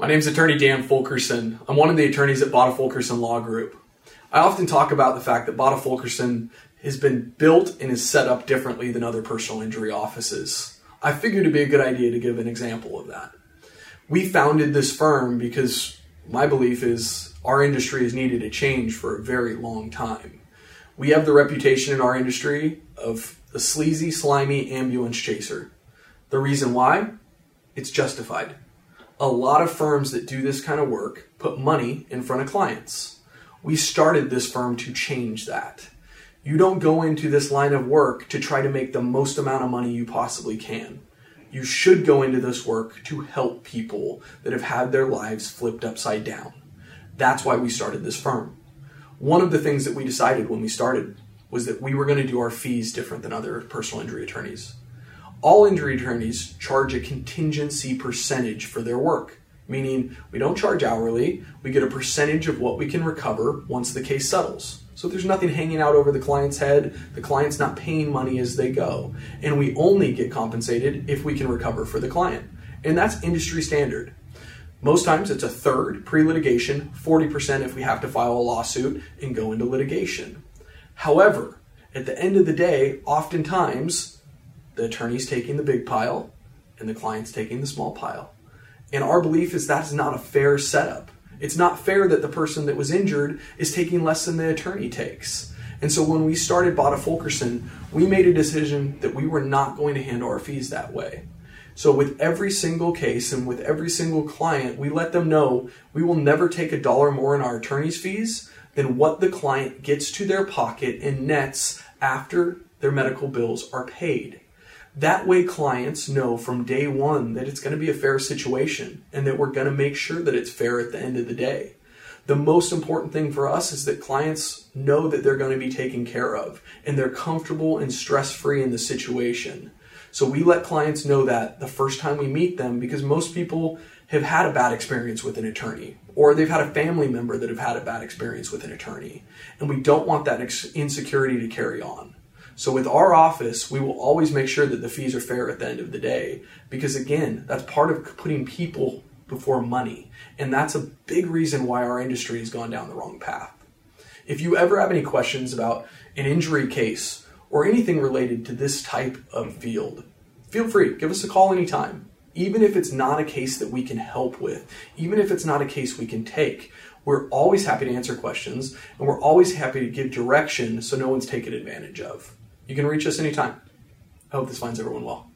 My name is attorney Dan Fulkerson. I'm one of the attorneys at Botta Fulkerson Law Group. I often talk about the fact that Botta Fulkerson has been built and is set up differently than other personal injury offices. I figured it'd be a good idea to give an example of that. We founded this firm because my belief is our industry has needed a change for a very long time. We have the reputation in our industry of the sleazy, slimy ambulance chaser. The reason why? It's justified a lot of firms that do this kind of work put money in front of clients. We started this firm to change that. You don't go into this line of work to try to make the most amount of money you possibly can. You should go into this work to help people that have had their lives flipped upside down. That's why we started this firm. One of the things that we decided when we started was that we were going to do our fees different than other personal injury attorneys all injury attorneys charge a contingency percentage for their work, meaning we don't charge hourly, we get a percentage of what we can recover once the case settles. So there's nothing hanging out over the client's head, the client's not paying money as they go, and we only get compensated if we can recover for the client. And that's industry standard. Most times it's a third pre litigation, 40% if we have to file a lawsuit and go into litigation. However, at the end of the day, oftentimes the attorney's taking the big pile and the client's taking the small pile. And our belief is that's not a fair setup. It's not fair that the person that was injured is taking less than the attorney takes. And so when we started Botta Fulkerson, we made a decision that we were not going to handle our fees that way. So with every single case and with every single client, we let them know we will never take a dollar more in our attorney's fees than what the client gets to their pocket in nets after their medical bills are paid. That way, clients know from day one that it's going to be a fair situation and that we're going to make sure that it's fair at the end of the day. The most important thing for us is that clients know that they're going to be taken care of and they're comfortable and stress free in the situation. So we let clients know that the first time we meet them because most people have had a bad experience with an attorney or they've had a family member that have had a bad experience with an attorney. And we don't want that insecurity to carry on. So with our office, we will always make sure that the fees are fair at the end of the day because again, that's part of putting people before money. And that's a big reason why our industry has gone down the wrong path. If you ever have any questions about an injury case or anything related to this type of field, feel free, give us a call anytime. Even if it's not a case that we can help with, even if it's not a case we can take, we're always happy to answer questions and we're always happy to give direction so no one's taken advantage of. You can reach us anytime. I hope this finds everyone well.